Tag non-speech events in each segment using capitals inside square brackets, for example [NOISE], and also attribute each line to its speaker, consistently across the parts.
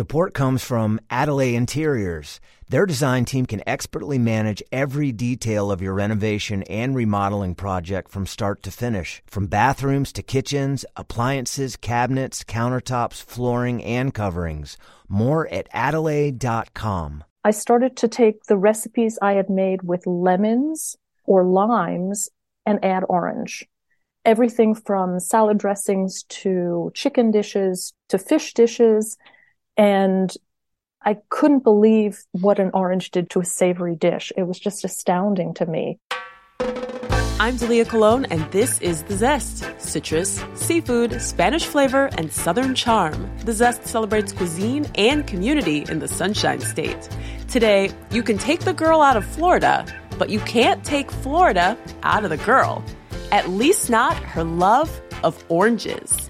Speaker 1: Support comes from Adelaide Interiors. Their design team can expertly manage every detail of your renovation and remodeling project from start to finish. From bathrooms to kitchens, appliances, cabinets, countertops, flooring, and coverings. More at Adelaide.com.
Speaker 2: I started to take the recipes I had made with lemons or limes and add orange. Everything from salad dressings to chicken dishes to fish dishes and I couldn't believe what an orange did to a savory dish. It was just astounding to me.
Speaker 3: I'm Dalia Colon, and this is The Zest citrus, seafood, Spanish flavor, and Southern charm. The Zest celebrates cuisine and community in the Sunshine State. Today, you can take the girl out of Florida, but you can't take Florida out of the girl. At least not her love of oranges.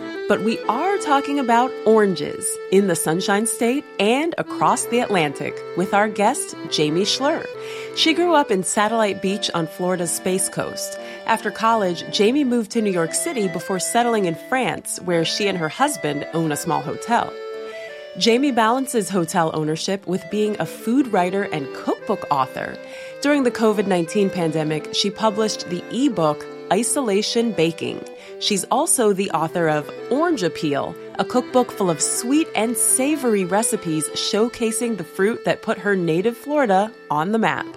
Speaker 3: But we are talking about oranges in the Sunshine State and across the Atlantic with our guest, Jamie Schler. She grew up in Satellite Beach on Florida's Space Coast. After college, Jamie moved to New York City before settling in France, where she and her husband own a small hotel. Jamie balances hotel ownership with being a food writer and cookbook author. During the COVID 19 pandemic, she published the ebook Isolation Baking. She's also the author of Orange Appeal, a cookbook full of sweet and savory recipes showcasing the fruit that put her native Florida on the map.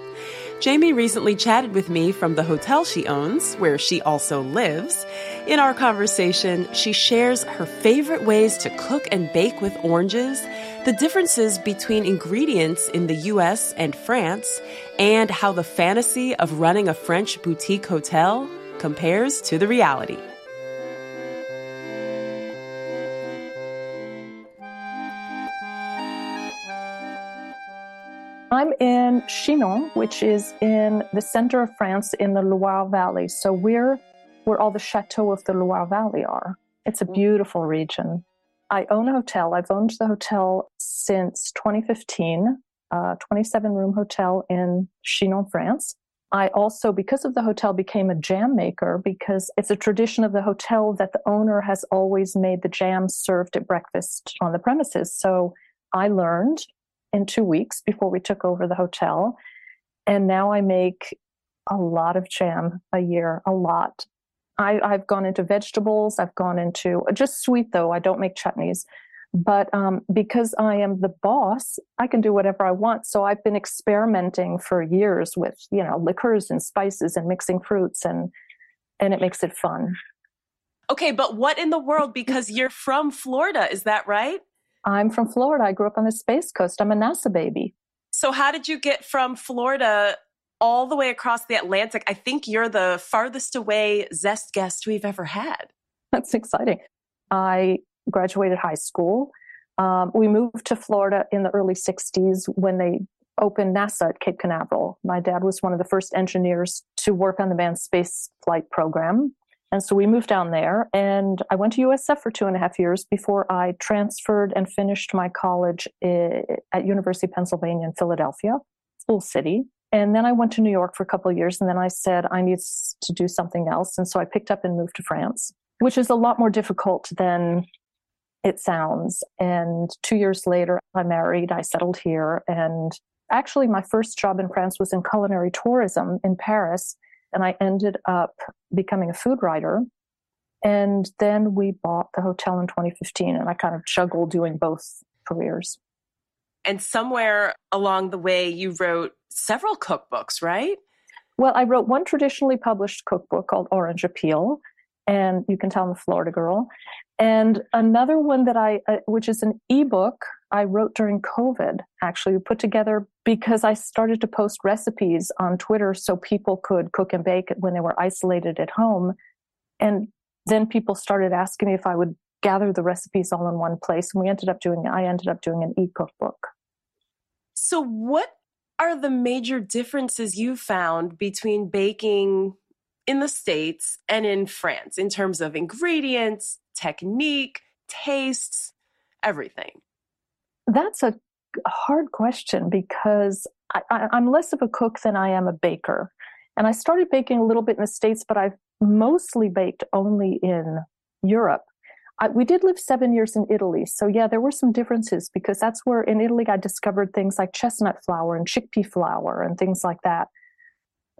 Speaker 3: Jamie recently chatted with me from the hotel she owns, where she also lives. In our conversation, she shares her favorite ways to cook and bake with oranges, the differences between ingredients in the US and France, and how the fantasy of running a French boutique hotel compares to the reality.
Speaker 2: I'm in Chinon, which is in the center of France in the Loire Valley. So we're where all the chateaux of the Loire Valley are. It's a mm. beautiful region. I own a hotel. I've owned the hotel since 2015, a uh, 27 room hotel in Chinon, France. I also, because of the hotel, became a jam maker because it's a tradition of the hotel that the owner has always made the jam served at breakfast on the premises. So I learned in two weeks before we took over the hotel. And now I make a lot of jam a year, a lot. I, have gone into vegetables. I've gone into just sweet though. I don't make chutneys, but um, because I am the boss, I can do whatever I want. So I've been experimenting for years with you know liquors and spices and mixing fruits, and and it makes it fun.
Speaker 3: Okay, but what in the world? Because you're from Florida, is that right?
Speaker 2: I'm from Florida. I grew up on the Space Coast. I'm a NASA baby.
Speaker 3: So, how did you get from Florida all the way across the Atlantic? I think you're the farthest away Zest guest we've ever had.
Speaker 2: That's exciting. I graduated high school. Um, we moved to Florida in the early 60s when they opened NASA at Cape Canaveral. My dad was one of the first engineers to work on the manned space flight program. And so we moved down there, and I went to USF for two and a half years before I transferred and finished my college eh, at University of Pennsylvania in Philadelphia, full city. And then I went to New York for a couple of years, and then I said I need to do something else, and so I picked up and moved to France, which is a lot more difficult than it sounds. And two years later, I married, I settled here, and actually, my first job in France was in culinary tourism in Paris and I ended up becoming a food writer. And then we bought the hotel in 2015, and I kind of juggled doing both careers.
Speaker 3: And somewhere along the way, you wrote several cookbooks, right?
Speaker 2: Well, I wrote one traditionally published cookbook called Orange Appeal, and you can tell I'm a Florida girl. And another one that I, uh, which is an ebook I wrote during COVID, actually, we put together because I started to post recipes on Twitter so people could cook and bake when they were isolated at home. And then people started asking me if I would gather the recipes all in one place. And we ended up doing, I ended up doing an e cookbook.
Speaker 3: So, what are the major differences you found between baking in the States and in France in terms of ingredients, technique, tastes, everything?
Speaker 2: That's a hard question because I, am less of a cook than I am a baker. And I started baking a little bit in the States, but I've mostly baked only in Europe. I, we did live seven years in Italy. So, yeah, there were some differences because that's where in Italy I discovered things like chestnut flour and chickpea flour and things like that.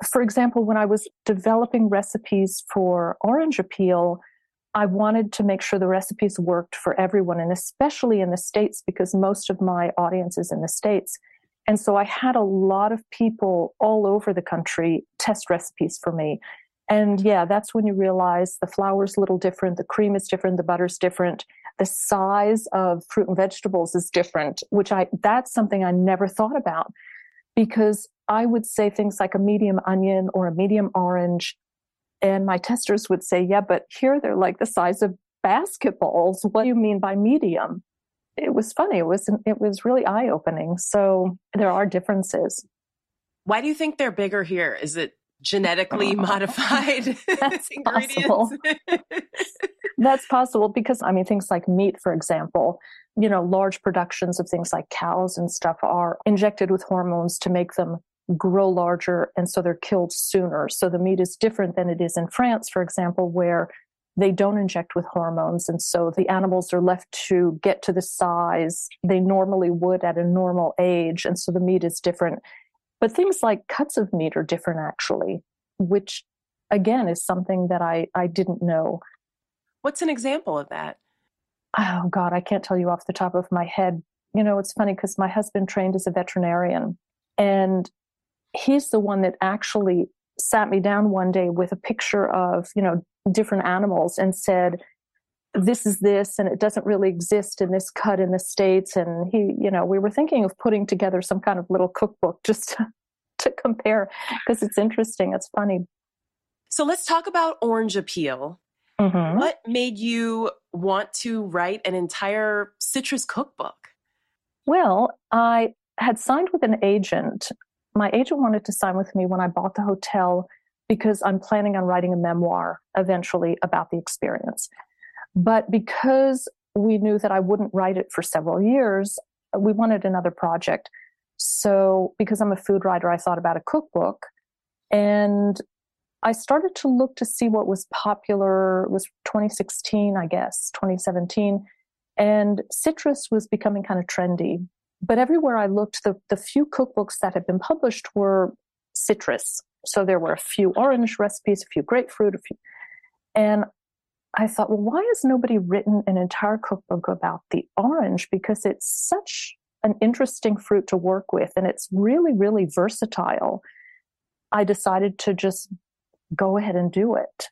Speaker 2: For example, when I was developing recipes for orange appeal, I wanted to make sure the recipes worked for everyone, and especially in the States, because most of my audience is in the States. And so I had a lot of people all over the country test recipes for me. And yeah, that's when you realize the flour's a little different, the cream is different, the butter's different, the size of fruit and vegetables is different, which I that's something I never thought about because I would say things like a medium onion or a medium orange and my testers would say, "Yeah, but here they're like the size of basketballs. What do you mean by medium?" It was funny. It was it was really eye-opening. So there are differences.
Speaker 3: Why do you think they're bigger here? Is it genetically oh. modified [LAUGHS] [LAUGHS]
Speaker 2: That's Possible. That's possible because I mean things like meat, for example, you know, large productions of things like cows and stuff are injected with hormones to make them grow larger and so they're killed sooner. So the meat is different than it is in France, for example, where they don't inject with hormones and so the animals are left to get to the size they normally would at a normal age and so the meat is different but things like cuts of meat are different, actually, which again is something that I, I didn't know.
Speaker 3: What's an example of that?
Speaker 2: Oh, God, I can't tell you off the top of my head. You know, it's funny because my husband trained as a veterinarian, and he's the one that actually sat me down one day with a picture of, you know, different animals and said, this is this and it doesn't really exist in this cut in the states. And he you know we were thinking of putting together some kind of little cookbook [LAUGHS] just to, to compare because it's interesting it's funny.
Speaker 3: So let's talk about orange appeal. Mm-hmm. what made you want to write an entire citrus cookbook?
Speaker 2: Well i had signed with an agent my agent wanted to sign with me when i bought the hotel because i'm planning on writing a memoir eventually about the experience but because we knew that I wouldn't write it for several years, we wanted another project. So, because I'm a food writer, I thought about a cookbook. And I started to look to see what was popular. It was 2016, I guess, 2017. And citrus was becoming kind of trendy. But everywhere I looked, the, the few cookbooks that had been published were citrus. So there were a few orange recipes, a few grapefruit, a few. And I thought, well, why has nobody written an entire cookbook about the orange? Because it's such an interesting fruit to work with and it's really, really versatile. I decided to just go ahead and do it.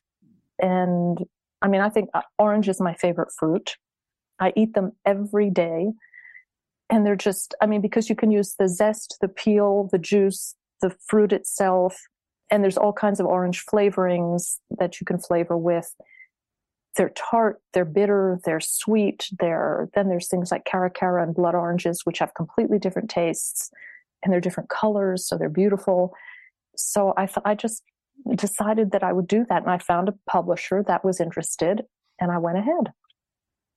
Speaker 2: And I mean, I think uh, orange is my favorite fruit. I eat them every day. And they're just, I mean, because you can use the zest, the peel, the juice, the fruit itself, and there's all kinds of orange flavorings that you can flavor with they're tart, they're bitter, they're sweet. They're then there's things like caracara and blood oranges, which have completely different tastes, and they're different colors, so they're beautiful. So I th- I just decided that I would do that, and I found a publisher that was interested, and I went ahead.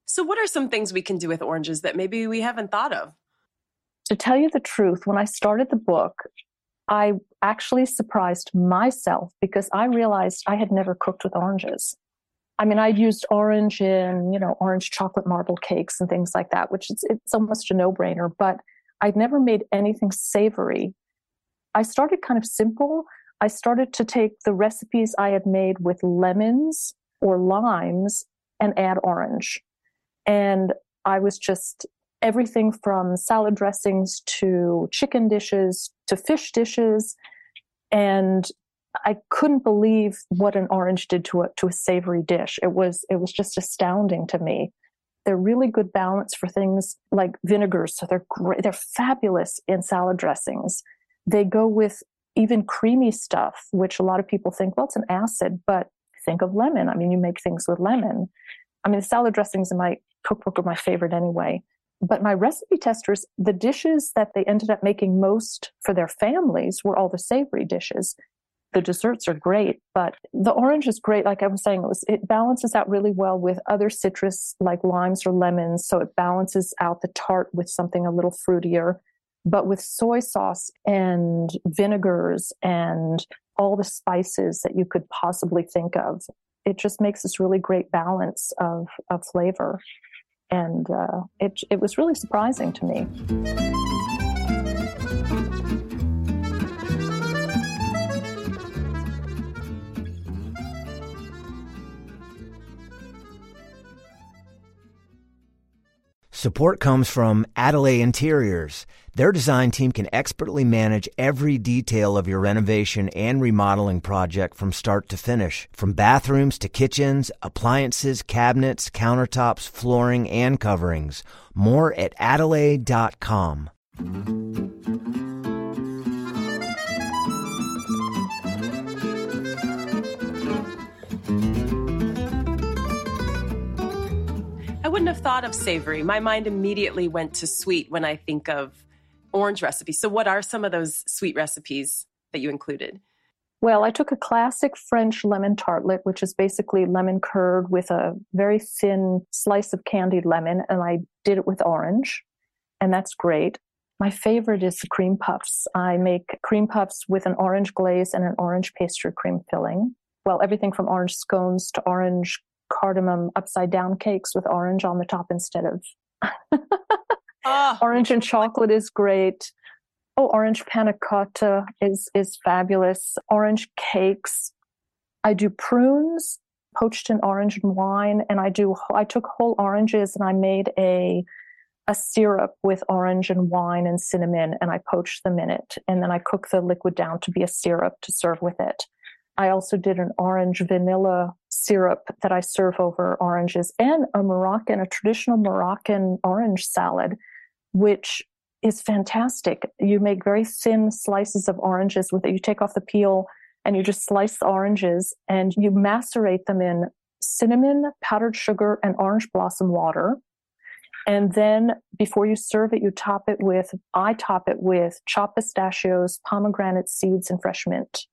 Speaker 3: So, what are some things we can do with oranges that maybe we haven't thought of?
Speaker 2: To tell you the truth, when I started the book, I actually surprised myself because I realized I had never cooked with oranges. I mean, I'd used orange in, you know, orange chocolate marble cakes and things like that, which is it's almost a no-brainer, but I'd never made anything savory. I started kind of simple. I started to take the recipes I had made with lemons or limes and add orange. And I was just everything from salad dressings to chicken dishes to fish dishes and I couldn't believe what an orange did to a to a savory dish. It was it was just astounding to me. They're really good balance for things like vinegars, so they're great. They're fabulous in salad dressings. They go with even creamy stuff, which a lot of people think, well, it's an acid, but think of lemon. I mean, you make things with lemon. I mean, salad dressings in my cookbook are my favorite anyway. But my recipe testers, the dishes that they ended up making most for their families were all the savory dishes. The desserts are great, but the orange is great. Like I was saying, it, was, it balances out really well with other citrus like limes or lemons. So it balances out the tart with something a little fruitier. But with soy sauce and vinegars and all the spices that you could possibly think of, it just makes this really great balance of, of flavor. And uh, it, it was really surprising to me.
Speaker 1: Support comes from Adelaide Interiors. Their design team can expertly manage every detail of your renovation and remodeling project from start to finish. From bathrooms to kitchens, appliances, cabinets, countertops, flooring, and coverings. More at adelaide.com.
Speaker 3: wouldn't thought of savory. My mind immediately went to sweet when I think of orange recipes. So, what are some of those sweet recipes that you included?
Speaker 2: Well, I took a classic French lemon tartlet, which is basically lemon curd with a very thin slice of candied lemon, and I did it with orange, and that's great. My favorite is the cream puffs. I make cream puffs with an orange glaze and an orange pastry cream filling. Well, everything from orange scones to orange cardamom upside down cakes with orange on the top instead of Oh, [LAUGHS] [LAUGHS] orange and chocolate is great. Oh, orange panna cotta is is fabulous. Orange cakes. I do prunes poached in orange and wine, and I do. I took whole oranges and I made a a syrup with orange and wine and cinnamon, and I poached them in it, and then I cook the liquid down to be a syrup to serve with it. I also did an orange vanilla syrup that I serve over oranges and a Moroccan, a traditional Moroccan orange salad which is fantastic. You make very thin slices of oranges with it. You take off the peel and you just slice the oranges and you macerate them in cinnamon, powdered sugar, and orange blossom water. And then before you serve it, you top it with, I top it with chopped pistachios, pomegranate seeds, and fresh mint.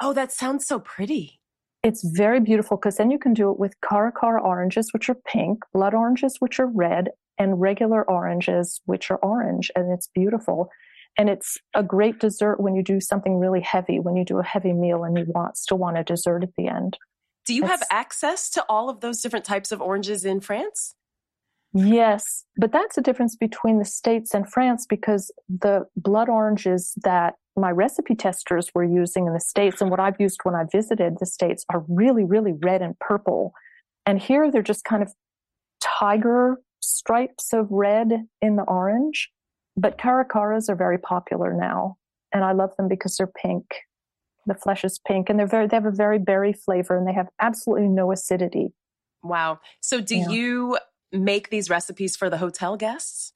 Speaker 3: Oh, that sounds so pretty.
Speaker 2: It's very beautiful because then you can do it with caracara oranges, which are pink, blood oranges, which are red, and regular oranges, which are orange, and it's beautiful. And it's a great dessert when you do something really heavy, when you do a heavy meal and you want still want a dessert at the end.
Speaker 3: Do you it's, have access to all of those different types of oranges in France?
Speaker 2: Yes, but that's the difference between the States and France because the blood oranges that my recipe testers were using in the States and what I've used when I visited the States are really, really red and purple. And here they're just kind of tiger stripes of red in the orange. But caracaras are very popular now, and I love them because they're pink. The flesh is pink, and they're very they have a very berry flavor, and they have absolutely no acidity.
Speaker 3: Wow! So, do yeah. you make these recipes for the hotel guests?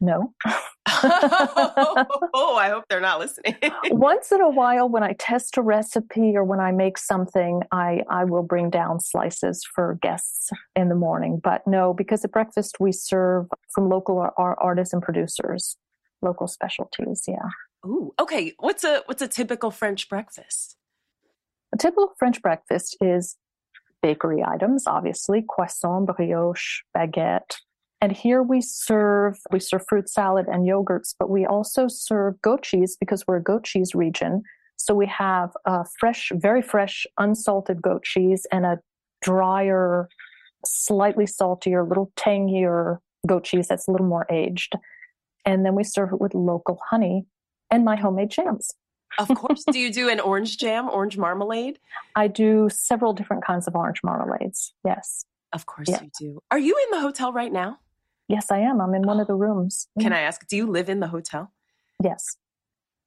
Speaker 2: No. [LAUGHS]
Speaker 3: oh, I hope they're not listening.
Speaker 2: Once in a while, when I test a recipe or when I make something, I, I will bring down slices for guests in the morning. But no, because at breakfast we serve from local ar- artists and producers, local specialties. Yeah.
Speaker 3: Ooh, okay. What's a what's a typical French breakfast?
Speaker 2: A typical French breakfast is bakery items, obviously, croissant, brioche, baguette, and here we serve we serve fruit salad and yogurts, but we also serve goat cheese because we're a goat cheese region. So we have a fresh, very fresh, unsalted goat cheese and a drier, slightly saltier, little tangier goat cheese that's a little more aged. And then we serve it with local honey and my homemade jams.
Speaker 3: of course. do you do an orange jam, orange marmalade?
Speaker 2: I do several different kinds of orange marmalades. Yes.
Speaker 3: Of course yeah. you do. Are you in the hotel right now?
Speaker 2: Yes, I am. I'm in one of the [GASPS] rooms.
Speaker 3: Can I ask, do you live in the hotel?
Speaker 2: Yes.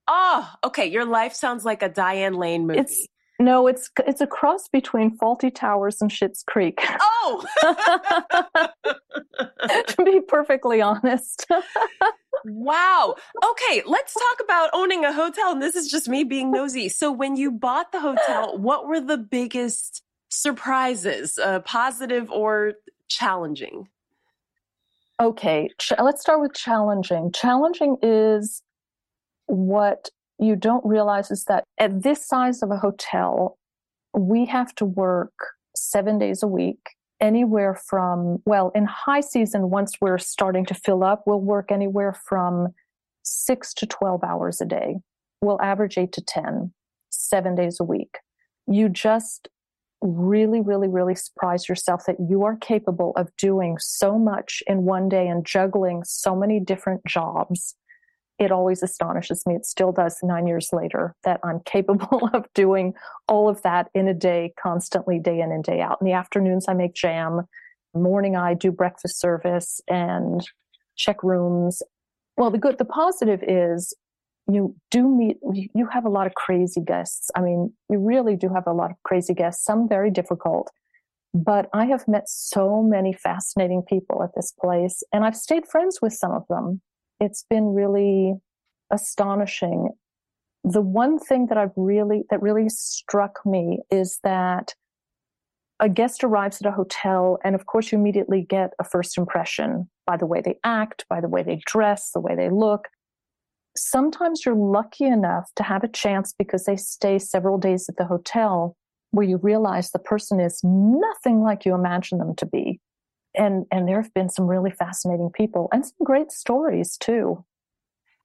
Speaker 3: Oh, okay. Your life sounds like a Diane Lane movie.
Speaker 2: It's no, it's it's a cross between Fawlty Towers and Schitt's Creek.
Speaker 3: Oh, [LAUGHS]
Speaker 2: to be perfectly honest. [LAUGHS]
Speaker 3: wow. Okay, let's talk about owning a hotel. And this is just me being nosy. So, when you bought the hotel, what were the biggest surprises, uh, positive or challenging?
Speaker 2: Okay, ch- let's start with challenging. Challenging is what you don't realize is that at this size of a hotel, we have to work seven days a week, anywhere from, well, in high season, once we're starting to fill up, we'll work anywhere from six to 12 hours a day. We'll average eight to 10, seven days a week. You just really, really, really surprise yourself that you are capable of doing so much in one day and juggling so many different jobs. It always astonishes me. It still does nine years later that I'm [LAUGHS] capable of doing all of that in a day, constantly, day in and day out. In the afternoons, I make jam. Morning, I do breakfast service and check rooms. Well, the good, the positive is you do meet you have a lot of crazy guests. I mean you really do have a lot of crazy guests some very difficult but i have met so many fascinating people at this place and i've stayed friends with some of them. It's been really astonishing. The one thing that i've really that really struck me is that a guest arrives at a hotel and of course you immediately get a first impression by the way they act by the way they dress the way they look sometimes you're lucky enough to have a chance because they stay several days at the hotel where you realize the person is nothing like you imagine them to be. And and there have been some really fascinating people and some great stories too.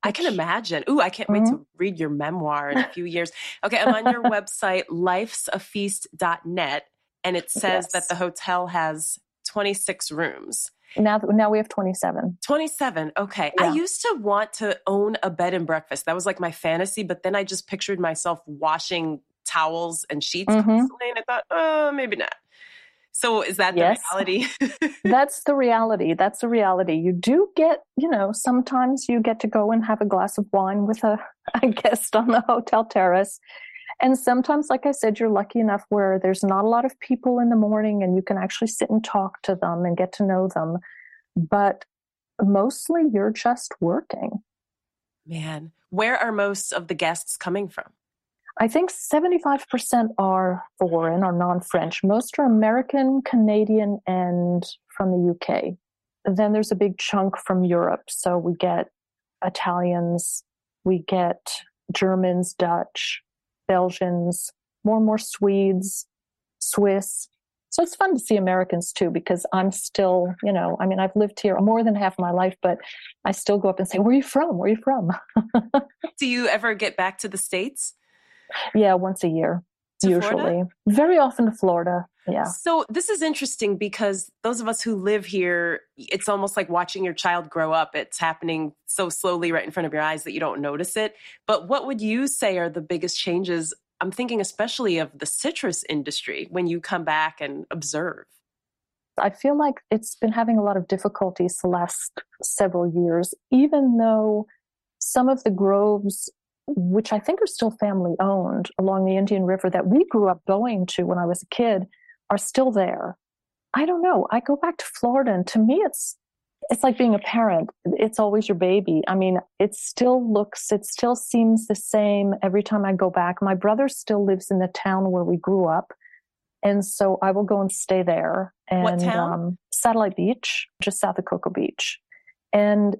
Speaker 3: I can imagine. Ooh, I can't mm-hmm. wait to read your memoir in a few years. [LAUGHS] Okay, I'm on your website, lifesafeast.net, and it says yes. that the hotel has 26 rooms.
Speaker 2: Now, now we have 27.
Speaker 3: 27. Okay. Yeah. I used to want to own a bed and breakfast. That was like my fantasy, but then I just pictured myself washing towels and sheets mm-hmm. constantly. And I thought, oh, maybe not. So is that yes. the reality? [LAUGHS]
Speaker 2: That's the reality. That's the reality. You do get, you know, sometimes you get to go and have a glass of wine with a, [LAUGHS] a guest on the hotel terrace and sometimes, like I said, you're lucky enough where there's not a lot of people in the morning and you can actually sit and talk to them and get to know them. But mostly you're just working.
Speaker 3: Man, where are most of the guests coming from?
Speaker 2: I think 75% are foreign or non French. Most are American, Canadian, and from the UK. Then there's a big chunk from Europe. So we get Italians, we get Germans, Dutch, Belgians, more and more Swedes, Swiss. So it's fun to see Americans too, because I'm still, you know, I mean, I've lived here more than half my life, but I still go up and say, Where are you from? Where are you from? [LAUGHS]
Speaker 3: Do you ever get back to the States?
Speaker 2: Yeah, once a year, usually. Florida? Very often to Florida. Yeah.
Speaker 3: So this is interesting because those of us who live here, it's almost like watching your child grow up. It's happening so slowly right in front of your eyes that you don't notice it. But what would you say are the biggest changes? I'm thinking especially of the citrus industry when you come back and observe.
Speaker 2: I feel like it's been having a lot of difficulties the last several years, even though some of the groves, which I think are still family owned along the Indian River that we grew up going to when I was a kid, are still there. I don't know. I go back to Florida and to me it's it's like being a parent. It's always your baby. I mean, it still looks, it still seems the same every time I go back. My brother still lives in the town where we grew up. And so I will go and stay there. And
Speaker 3: what town? Um,
Speaker 2: Satellite Beach, just south of Cocoa Beach. And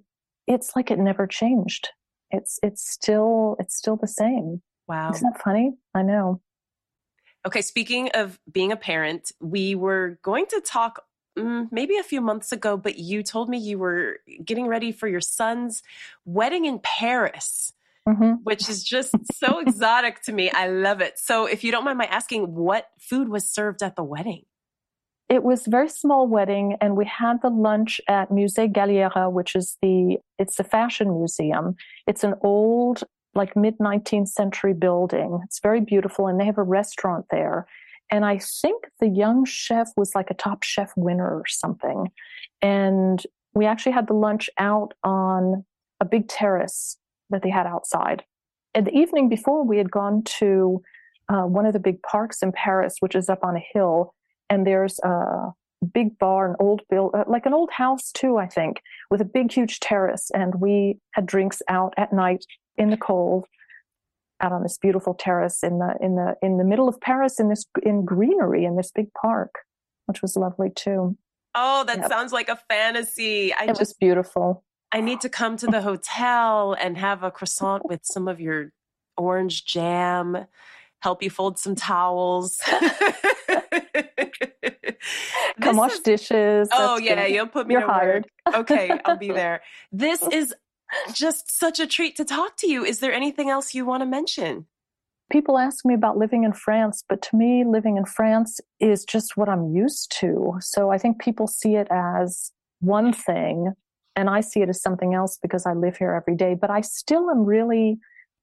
Speaker 2: it's like it never changed. It's it's still it's still the same.
Speaker 3: Wow.
Speaker 2: Isn't that funny? I know.
Speaker 3: Okay, speaking of being a parent, we were going to talk mm, maybe a few months ago, but you told me you were getting ready for your son's wedding in Paris. Mm-hmm. Which is just so exotic to me. I love it. So, if you don't mind my asking, what food was served at the wedding?
Speaker 2: It was a very small wedding, and we had the lunch at Musée Galliera, which is the it's the fashion museum. It's an old like mid 19th century building. It's very beautiful, and they have a restaurant there. And I think the young chef was like a top chef winner or something. And we actually had the lunch out on a big terrace that they had outside. And the evening before, we had gone to uh, one of the big parks in Paris, which is up on a hill, and there's a big bar, an old build, uh, like an old house too, I think, with a big, huge terrace. And we had drinks out at night in the cold out on this beautiful terrace in the in the in the middle of Paris in this in greenery in this big park, which was lovely too.
Speaker 3: Oh, that yep. sounds like a fantasy.
Speaker 2: I it just, was beautiful.
Speaker 3: I need to come to the hotel and have a croissant with some of your orange jam, help you fold some towels. [LAUGHS] [LAUGHS]
Speaker 2: come wash is, dishes.
Speaker 3: Oh, yeah, good. you'll put me
Speaker 2: You're hired.
Speaker 3: Work. Okay, I'll be [LAUGHS] there. This is just such a treat to talk to you. Is there anything else you want to mention?
Speaker 2: People ask me about living in France, but to me, living in France is just what I'm used to. So I think people see it as one thing, and I see it as something else because I live here every day. But I still am really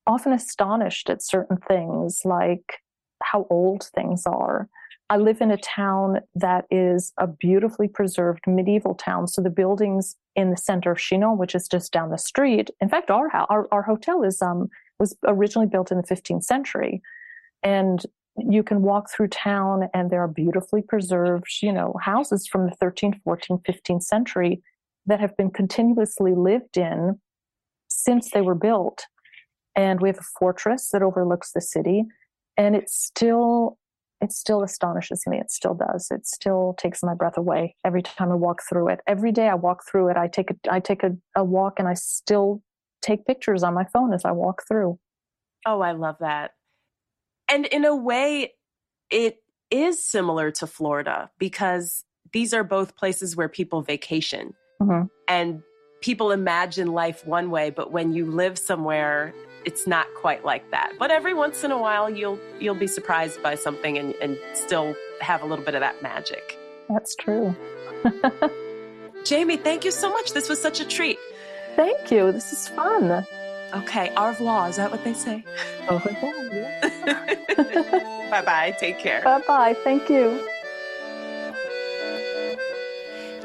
Speaker 2: often astonished at certain things, like how old things are. I live in a town that is a beautifully preserved medieval town. So the buildings in the center of Chinon, which is just down the street, in fact, our our, our hotel is um was originally built in the 15th century. And you can walk through town and there are beautifully preserved, you know, houses from the 13th, 14th, 15th century that have been continuously lived in since they were built. And we have a fortress that overlooks the city. And it still it still astonishes me. It still does. It still takes my breath away every time I walk through it. Every day I walk through it, I take a I take a, a walk and I still take pictures on my phone as I walk through.
Speaker 3: Oh, I love that. And in a way, it is similar to Florida because these are both places where people vacation. Mm-hmm. And people imagine life one way, but when you live somewhere, it's not quite like that. But every once in a while you'll you'll be surprised by something and, and still have a little bit of that magic.
Speaker 2: That's true. [LAUGHS]
Speaker 3: Jamie, thank you so much. This was such a treat.
Speaker 2: Thank you. This is fun.
Speaker 3: Okay, au revoir. Is that what they say?
Speaker 2: Au revoir. [LAUGHS]
Speaker 3: Yeah. bye bye. Take care.
Speaker 2: Bye bye. Thank you.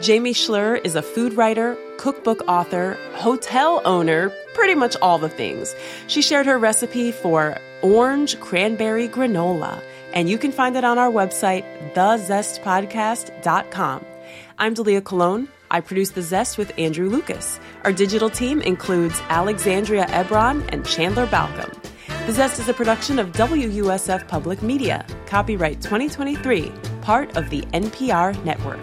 Speaker 3: Jamie Schler is a food writer, cookbook author, hotel owner, pretty much all the things. She shared her recipe for orange cranberry granola, and you can find it on our website, thezestpodcast.com. I'm Dalia Colon. I produce The Zest with Andrew Lucas. Our digital team includes Alexandria Ebron and Chandler Balcom. The Zest is a production of WUSF Public Media. Copyright 2023, part of the NPR network.